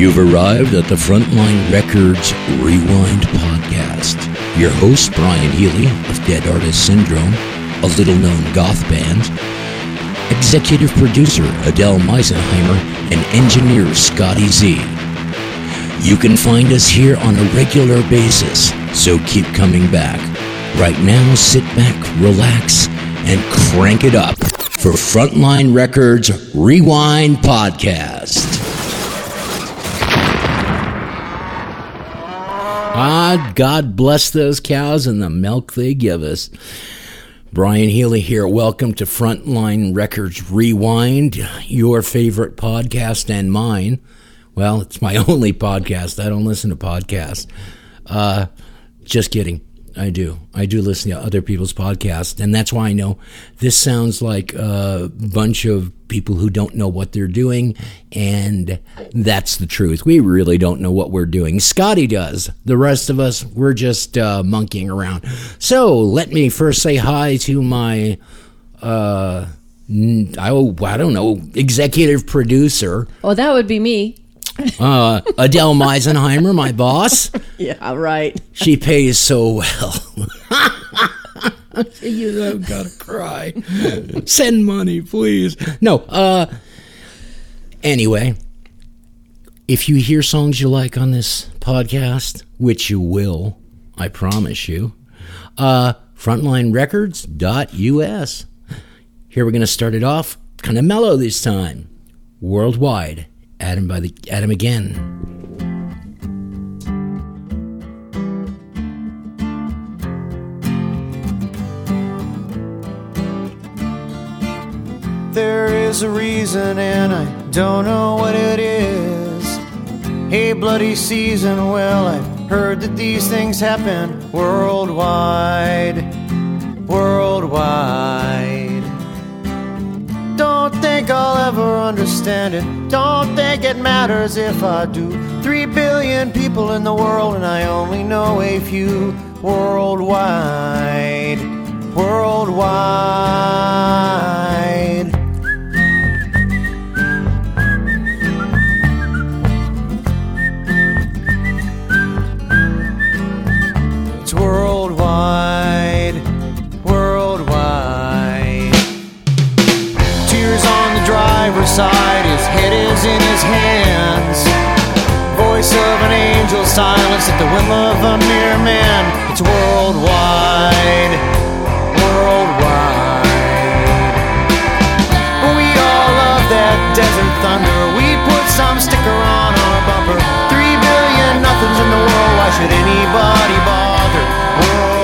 You've arrived at the Frontline Records Rewind podcast. Your host, Brian Healy of Dead Artist Syndrome, a little known goth band, executive producer Adele Meisenheimer, and engineer Scotty Z. You can find us here on a regular basis, so keep coming back. Right now, sit back, relax, and crank it up for Frontline Records Rewind Podcast. Ah, God bless those cows and the milk they give us. Brian Healy here. Welcome to Frontline Records Rewind, your favorite podcast and mine. Well, it's my only podcast. I don't listen to podcasts. Uh, just kidding. I do. I do listen to other people's podcasts, and that's why I know this sounds like a bunch of people who don't know what they're doing, and that's the truth. We really don't know what we're doing. Scotty does. The rest of us, we're just uh, monkeying around. So let me first say hi to my. Uh, I, I don't know, executive producer. Oh, that would be me. Uh, Adele Meisenheimer, my boss. Yeah, right. She pays so well. you have got to cry. Send money, please. No. Uh. Anyway, if you hear songs you like on this podcast, which you will, I promise you, uh, frontlinerecords.us. Here we're going to start it off kind of mellow this time. Worldwide. Adam by the Adam Again. There is a reason, and I don't know what it is. Hey, bloody season, well, I've heard that these things happen worldwide. Worldwide. I'll ever understand it. Don't think it matters if I do. Three billion people in the world, and I only know a few worldwide. Worldwide. It's worldwide, driver's side, his head is in his hands. Voice of an angel, silence at the whim of a mere man. It's worldwide, worldwide. We all love that desert thunder. We put some sticker on our bumper. Three billion nothings in the world. Why should anybody bother? Worldwide,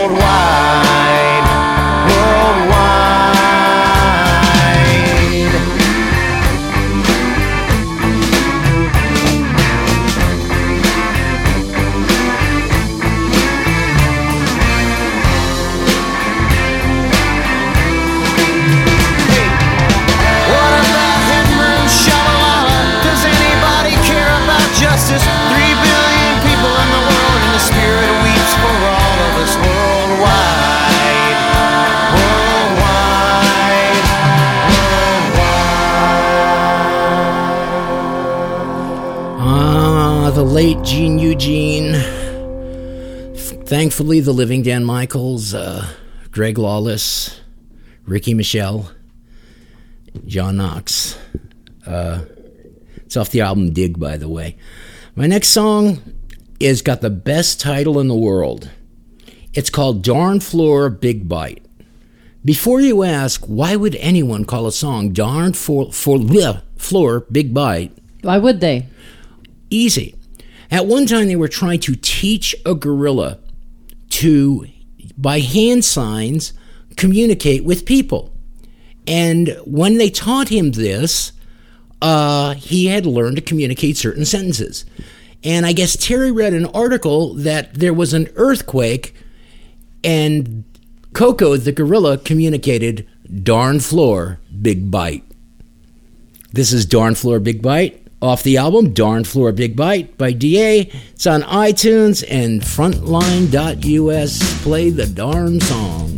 Thankfully, the living Dan Michaels, uh, Greg Lawless, Riki Michele, John Knox. Uh, it's off the album Dig, by the way. My next song is got the best title in the world. It's called Darn Floor Big Bite. Before you ask, why would anyone call a song Darn for, for, bleh, Floor Big Bite? Why would they? easy. At one time, they were trying to teach a gorilla to, by hand signs, communicate with people. And when they taught him this, uh, he had learned to communicate certain sentences. And I guess Terry read an article that there was an earthquake, and Koko the gorilla communicated, darn floor, big bite. This is Darn Floor Big Bite off the album Darn Floor Big Bite by DA. It's on iTunes and frontline.us. Play the darn song.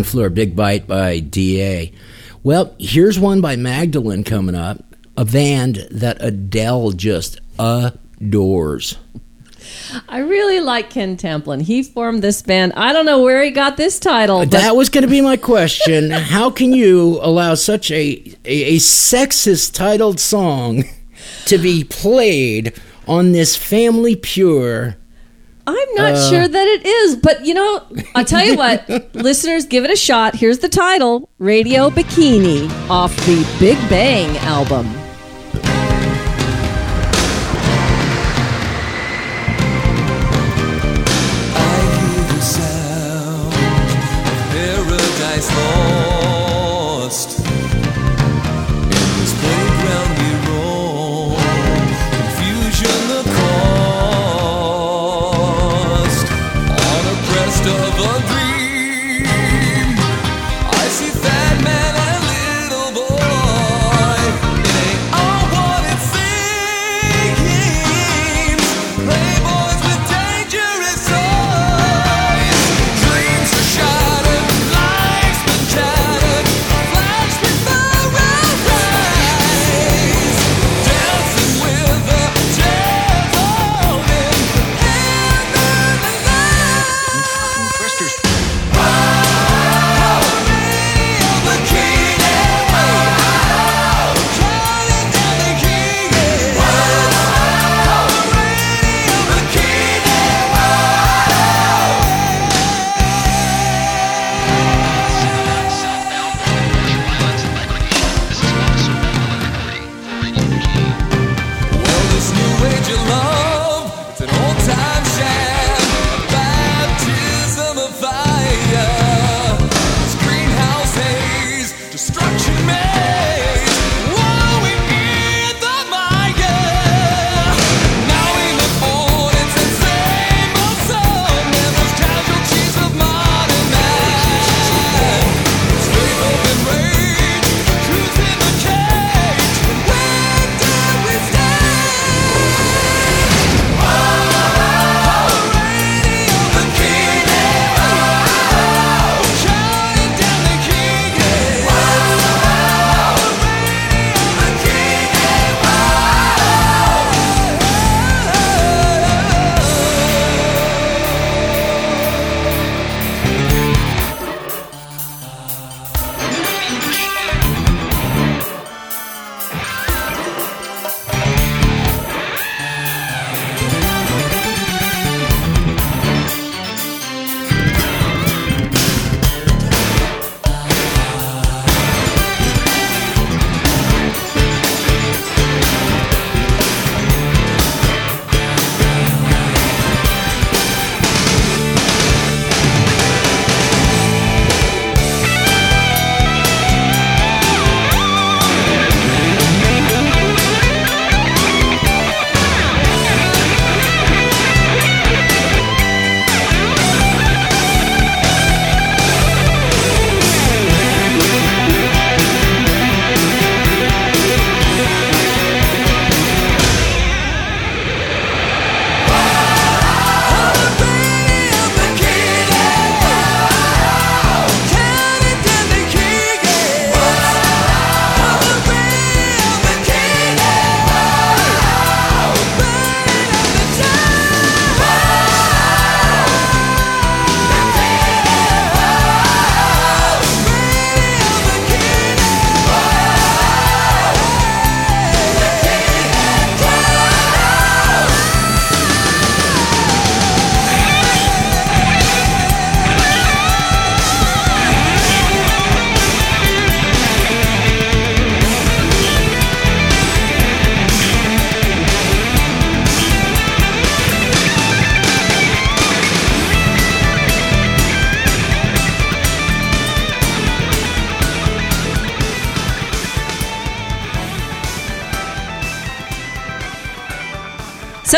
barn floor, Big Bite by DA. Well, here's one by Magdallan coming up, a band that Adele just adores. I really like Ken Tamplin. He formed this band. I don't know where he got this title. But... That was going to be my question. How can you allow such a, a, a sexist titled song to be played on this Family Pure I'm not uh, sure that it is, but you know, I'll tell you what, listeners, give it a shot. Here's the title Radio Bikini off the Big Bang album.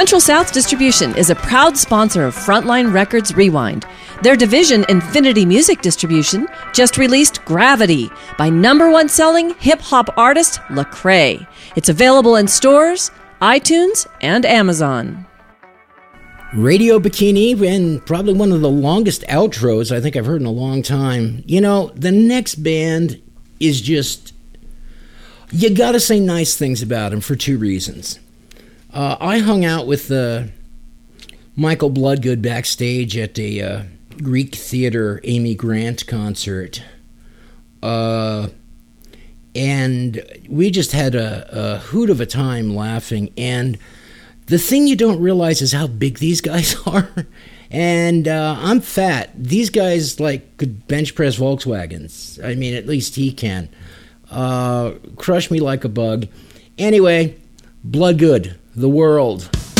Central South Distribution is a proud sponsor of Frontline Records Rewind. Their division, Infinity Music Distribution, just released Gravity by number one selling hip hop artist Lecrae. It's available in stores, iTunes, and Amazon. Radio Bikini, and probably one of the longest outros I think I've heard in a long time. You know, the next band is just. You gotta say nice things about them for two reasons. Uh, I hung out with uh, Michael Bloodgood backstage at a uh, Greek theater Amy Grant concert. Uh, and we just had a, a, hoot of a time laughing. And the thing you don't realize is how big these guys are. and uh, I'm fat. These guys like could bench press Volkswagens. I mean, at least he can. Uh, crush me like a bug. Anyway, Bloodgood the world.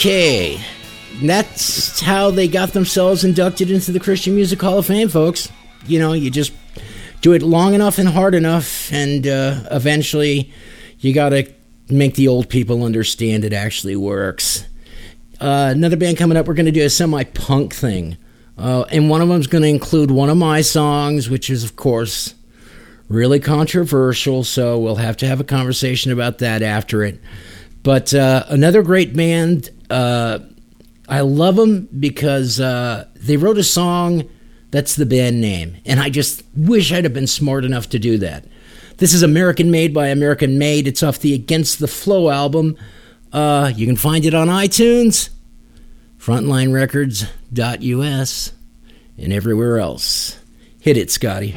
Okay. That's how they got themselves inducted into the Christian Music Hall of Fame, folks. You know, you just do it long enough and hard enough, and uh, eventually you got to make the old people understand it actually works. Uh, another band coming up, we're going to do a semi punk thing. Uh, and one of them is going to include one of my songs, which is, of course, really controversial. So we'll have to have a conversation about that after it. But uh, another great band uh, I love them because uh, they wrote a song that's the band name. And I just wish I'd have been smart enough to do that. This is American Made by American Made. It's off the Against the Flow album. Uh, you can find it on iTunes, frontlinerecords.us, and everywhere else. Hit it, Scotty.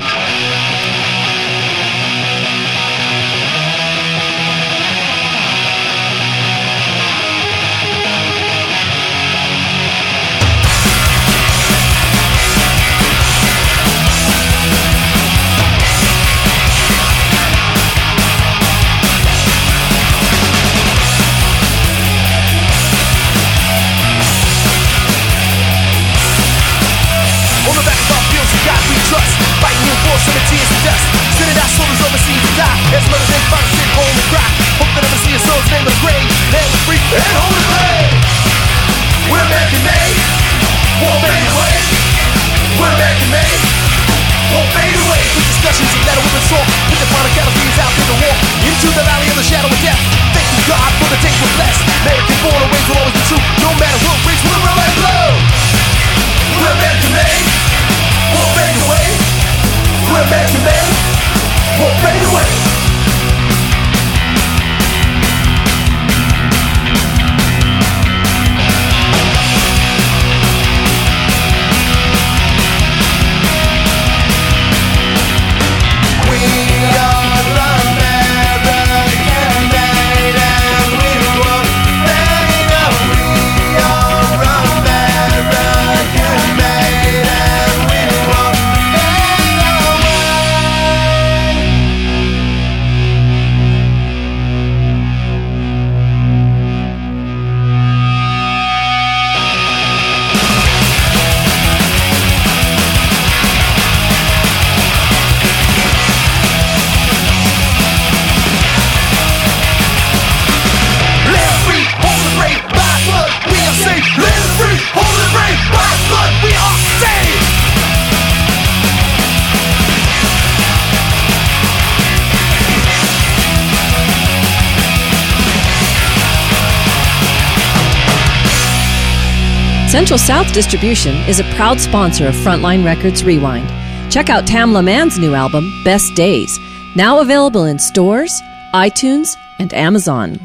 Central South Distribution is a proud sponsor of Frontline Records Rewind. Check out Tam LeMan's new album, Best Days, now available in stores, iTunes, and Amazon.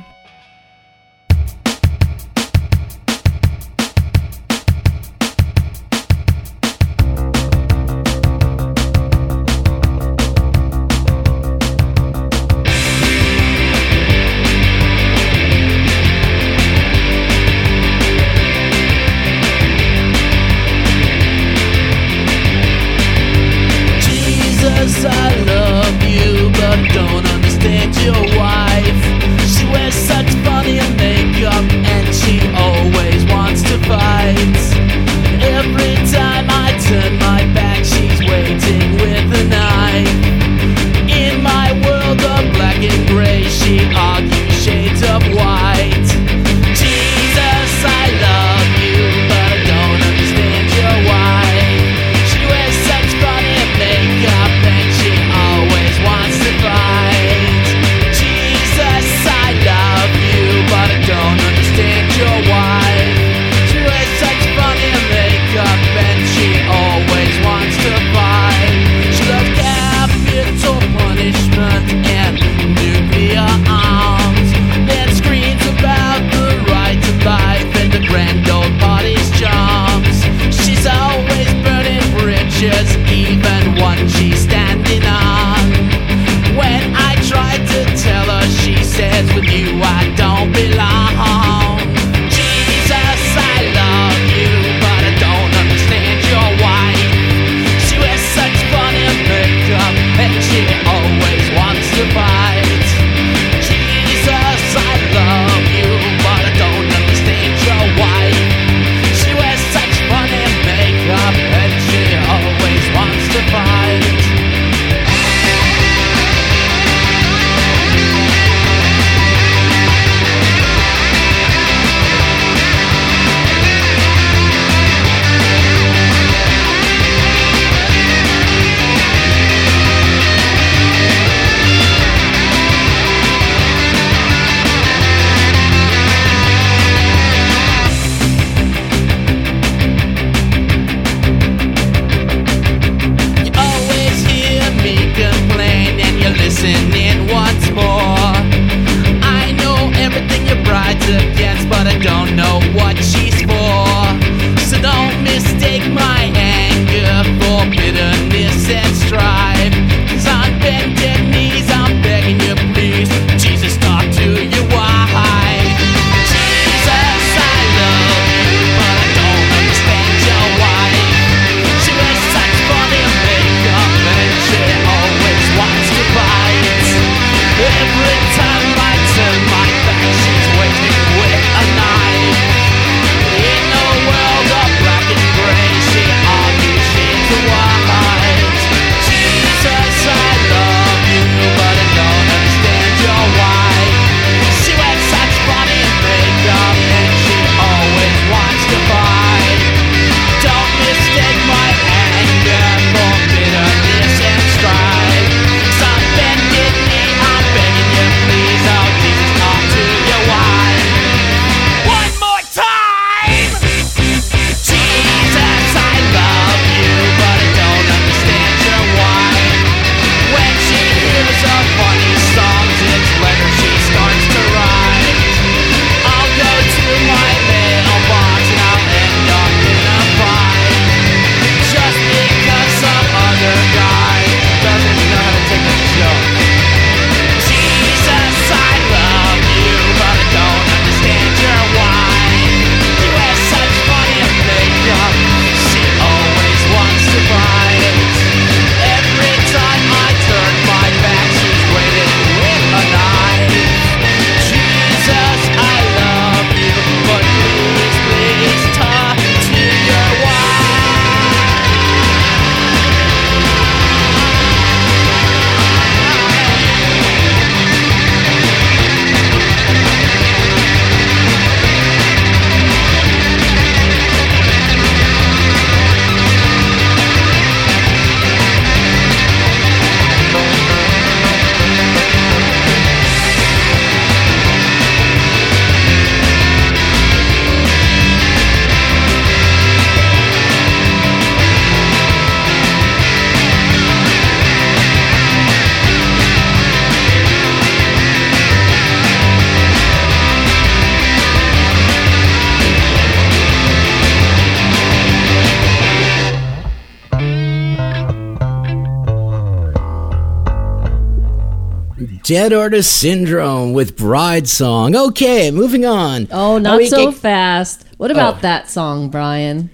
Dead Artist Syndrome with Bride Song. Okay, moving on. Oh, not we so get- fast. What about Oh. that song, Brian?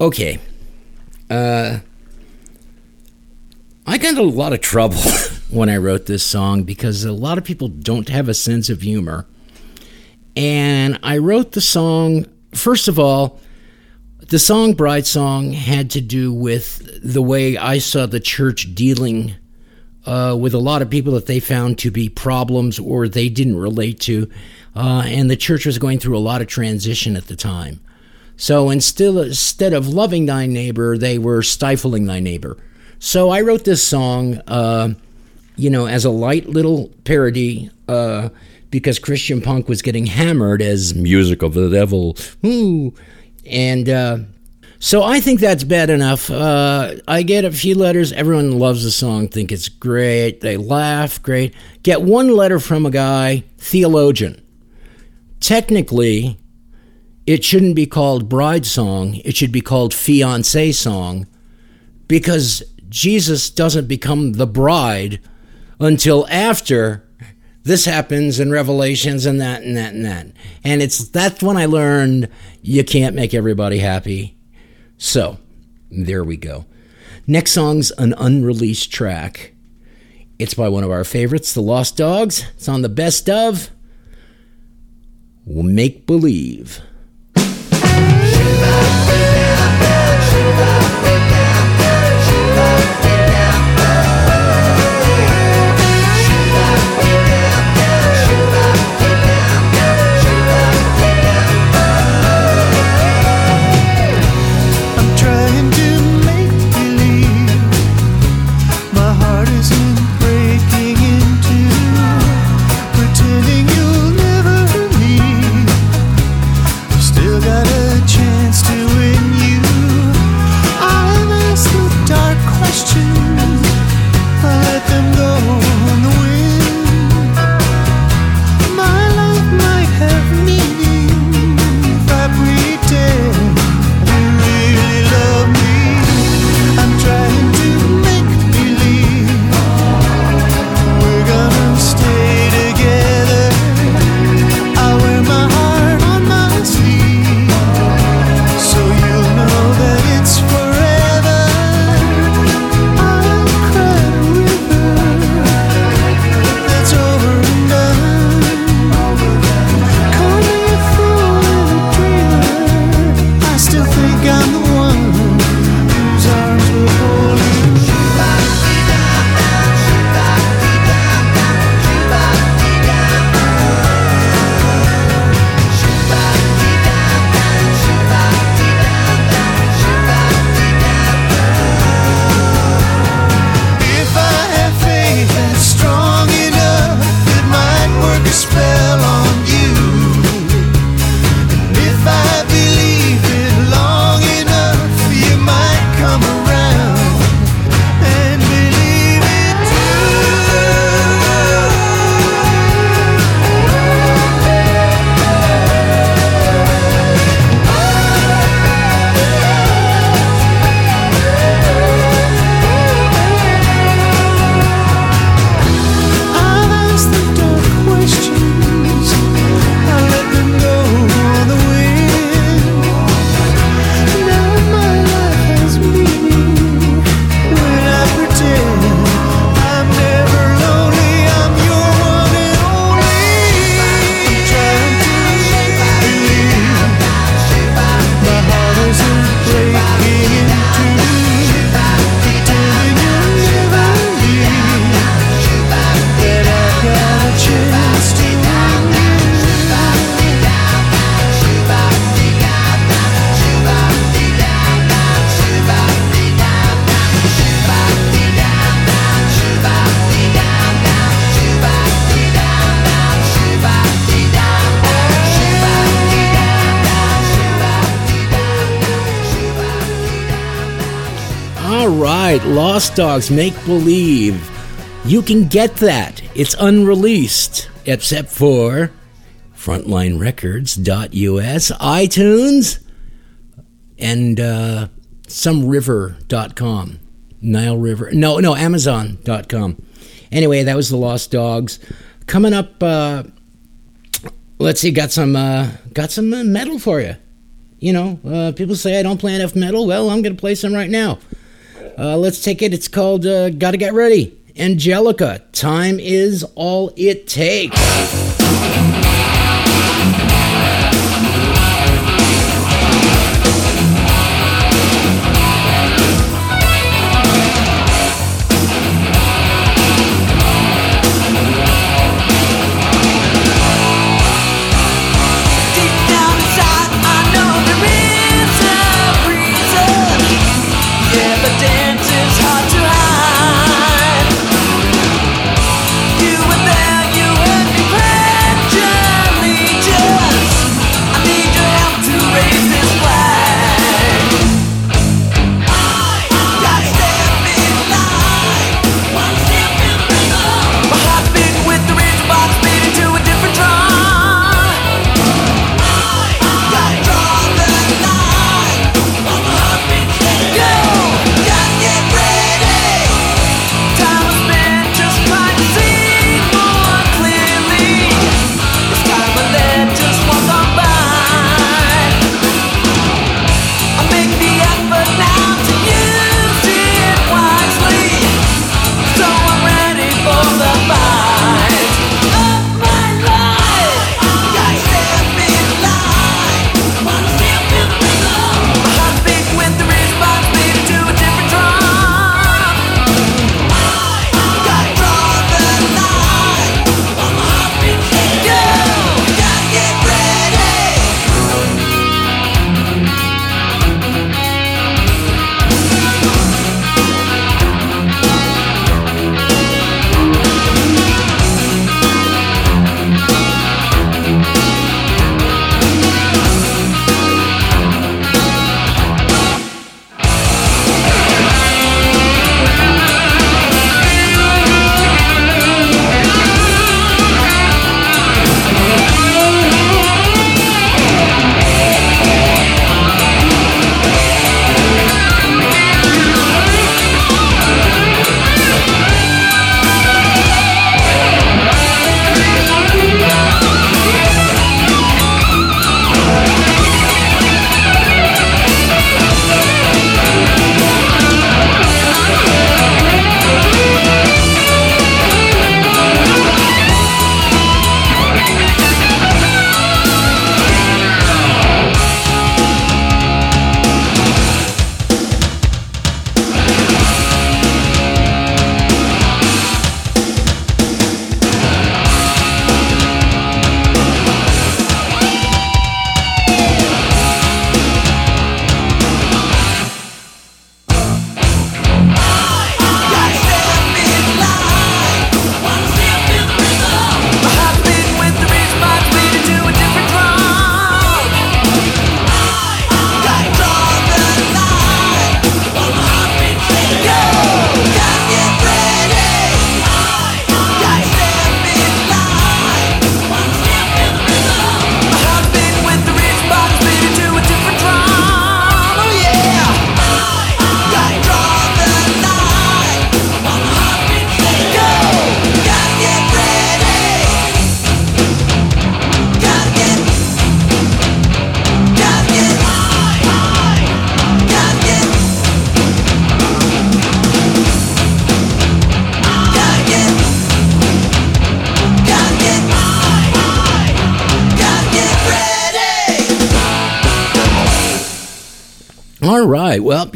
Okay. Uh, I got a lot of trouble when I wrote this song because a lot of people don't have a sense of humor. And I wrote the song, first of all, the song Bride Song had to do with the way I saw the church dealing uh, with a lot of people that they found to be problems or they didn't relate to. Uh, and the church was going through a lot of transition at the time. So instead, instead of loving thy neighbor, they were stifling thy neighbor. So I wrote this song, uh, you know, as a light little parody, uh, because Christian punk was getting hammered as music of the devil. Ooh. And uh, so I think that's bad enough. Uh, I get a few letters. Everyone loves the song, think it's great. They laugh, great. Get one letter from a guy, theologian. Technically, it shouldn't be called bride song. It should be called fiance song because Jesus doesn't become the bride until after this happens in Revelations and that and that and that. And it's that's when I learned you can't make everybody happy. So, there we go. Next song's an unreleased track. It's by one of our favorites, The Lost Dogs. It's on the best of Make Believe. Lost Dogs Make Believe. You can get that. It's unreleased, except for frontlinerecords.us, iTunes, and uh, someriver.com. Nile River. No, no, Amazon.com. Anyway, that was The Lost Dogs. Coming up, uh, let's see, got some, uh, got some uh, metal for you. You know, uh, people say I don't play enough metal. Well, I'm going to play some right now. Uh, let's take it. It's called uh, Gotta Get Ready. Angelica, time is all it takes.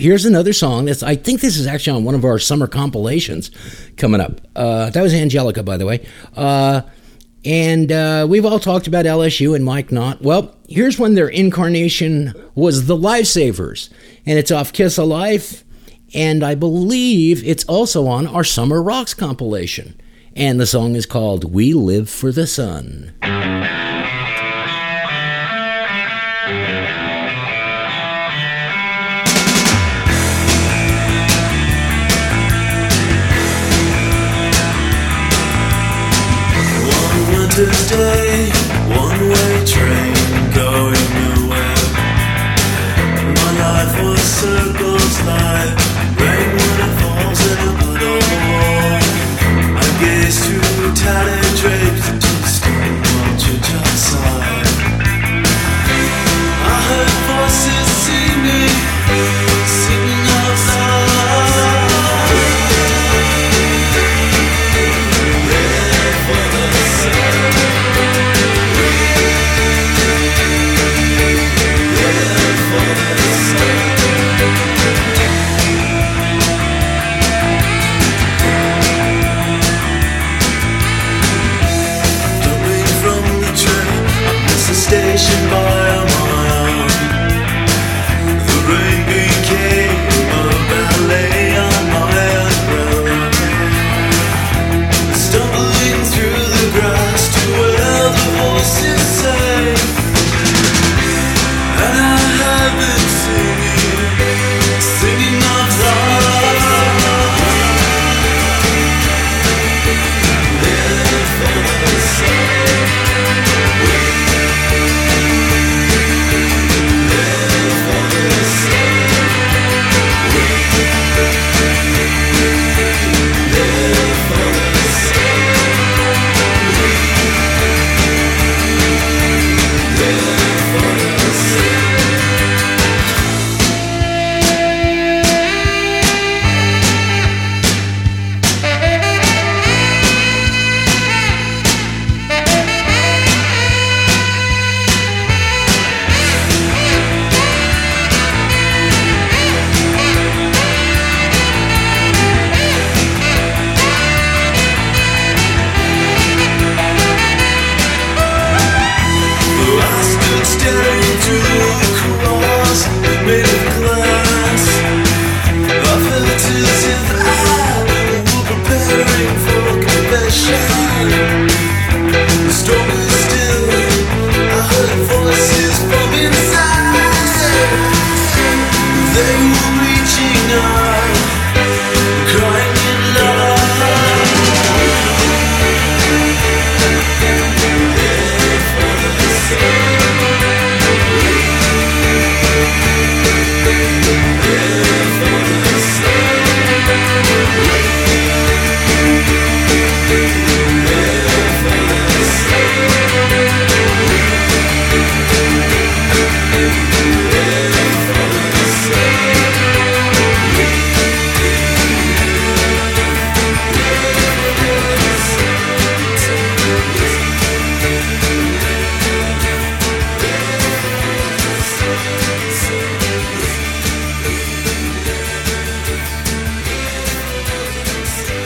here's another song that's, I think this is actually on one of our summer compilations coming up. Uh, that was Angelica, by the way. Uh, and uh, we've all talked about LSU and Mike Knott. Well, here's when their incarnation was the Lifesavers, and it's off Kiss of Life, and I believe it's also on our Summer Rocks compilation. And the song is called We Live for the Sun. understood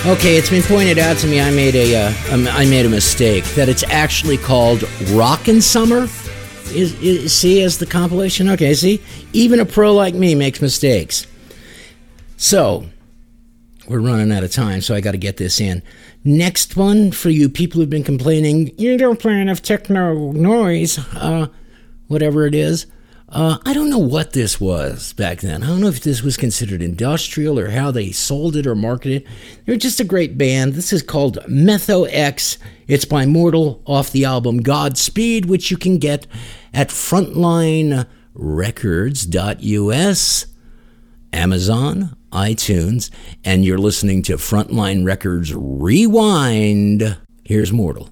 Okay, it's been pointed out to me I made a uh, um, I made a mistake that it's actually called Rockin' Summer. Is, is see as the compilation? Okay, see, even a pro like me makes mistakes. So we're running out of time, so I got to get this in. Next one for you people who've been complaining, you don't play enough techno noise, uh, whatever it is. Uh, I don't know what this was back then. I don't know if this was considered industrial or how they sold it or marketed it. They're just a great band. This is called Metho X. It's by Mortal off the album Godspeed, which you can get at frontlinerecords.us, Amazon, iTunes, and you're listening to Frontline Records Rewind. Here's Mortal.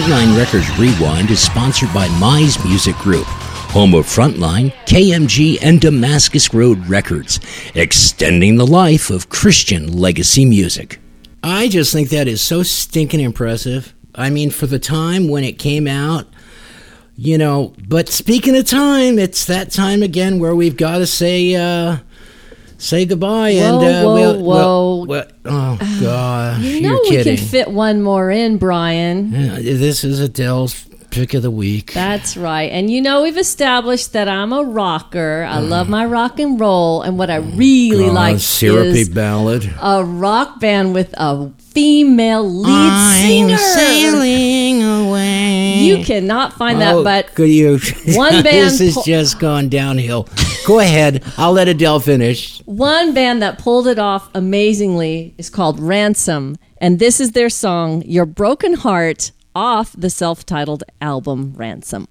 Frontline Records Rewind is sponsored by Mize Music Group, home of Frontline, KMG, and Damascus Road Records, extending the life of Christian legacy music. I just think that is so stinking impressive. I mean, for the time when it came out, you know, but speaking of time, it's that time again where we've got to say, uh, say goodbye. and, Whoa, uh, whoa, we'll- whoa. we'll- we'll- oh, God. You you're know we kidding. can fit one more in, Brian. Yeah, this is Adele's pick of the week. That's right. And you know, we've established that I'm a rocker. I mm. love my rock and roll. And what I really God, like syrupy is ballad. a rock band with a female lead I'm singer. sailing away. You cannot find Oh, that, but could you? One band this is pu- just gone downhill. Go ahead. I'll let Adele finish. one band that pulled it off amazingly is called Ransom. And this is their song, Your Broken Heart, off the self titled album Ransom.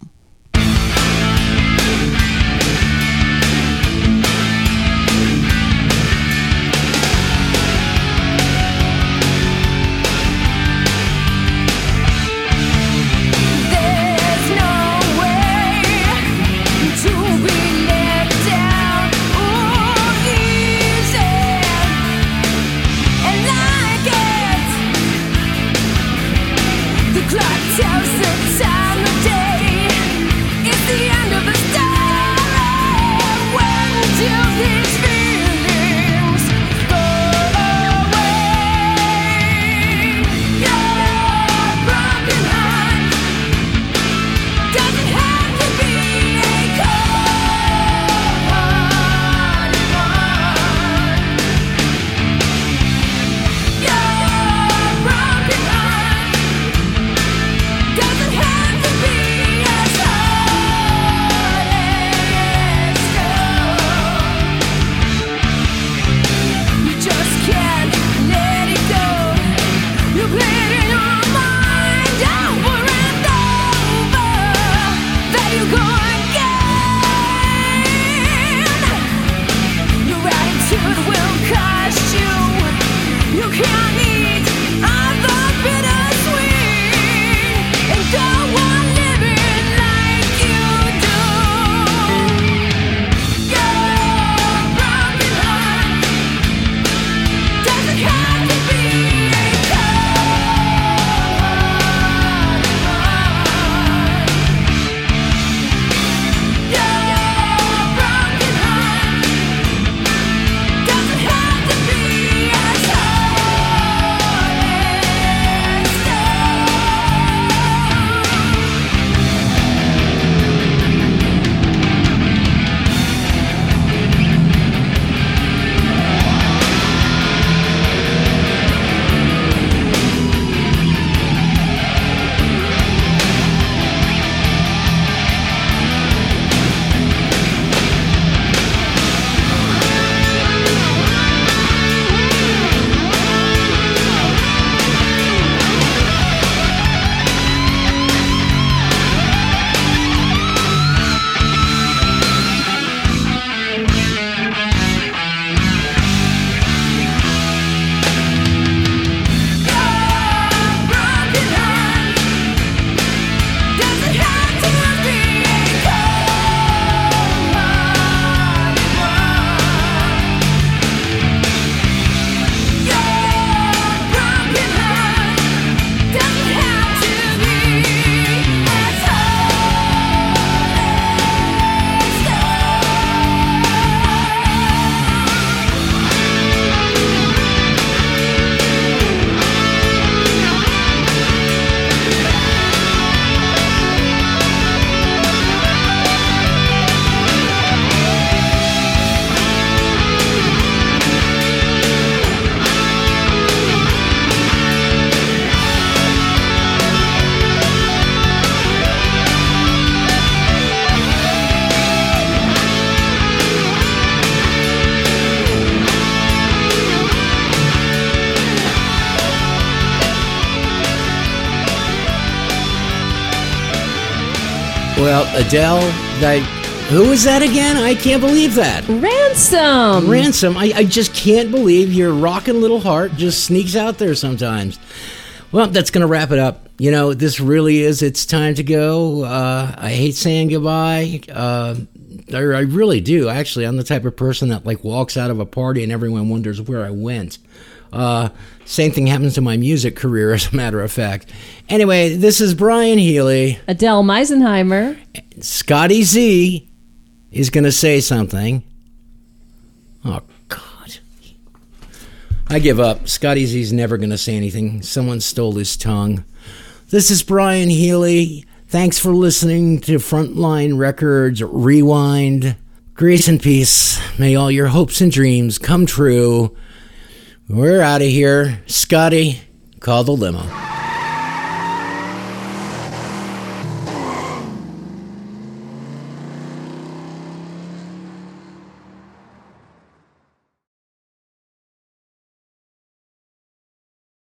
Well, Adele, that, who was that again? I can't believe that. Ransom. Ransom, I, I just can't believe your rockin' little heart just sneaks out there sometimes. Well, that's going to wrap it up. You know, this really is, it's time to go. Uh, I hate saying goodbye. Uh, I, I really do. Actually, I'm the type of person that like walks out of a party and everyone wonders where I went. Uh, same thing happens to my music career, as a matter of fact. Anyway, this is Brian Healy. Adele Meisenheimer. Scotty Z is going to say something. Oh, God. I give up. Scotty Z's never going to say anything. Someone stole his tongue. This is Brian Healy. Thanks for listening to Frontline Records Rewind. Grace and peace. May all your hopes and dreams come true. We're out of here. Scotty, call the limo.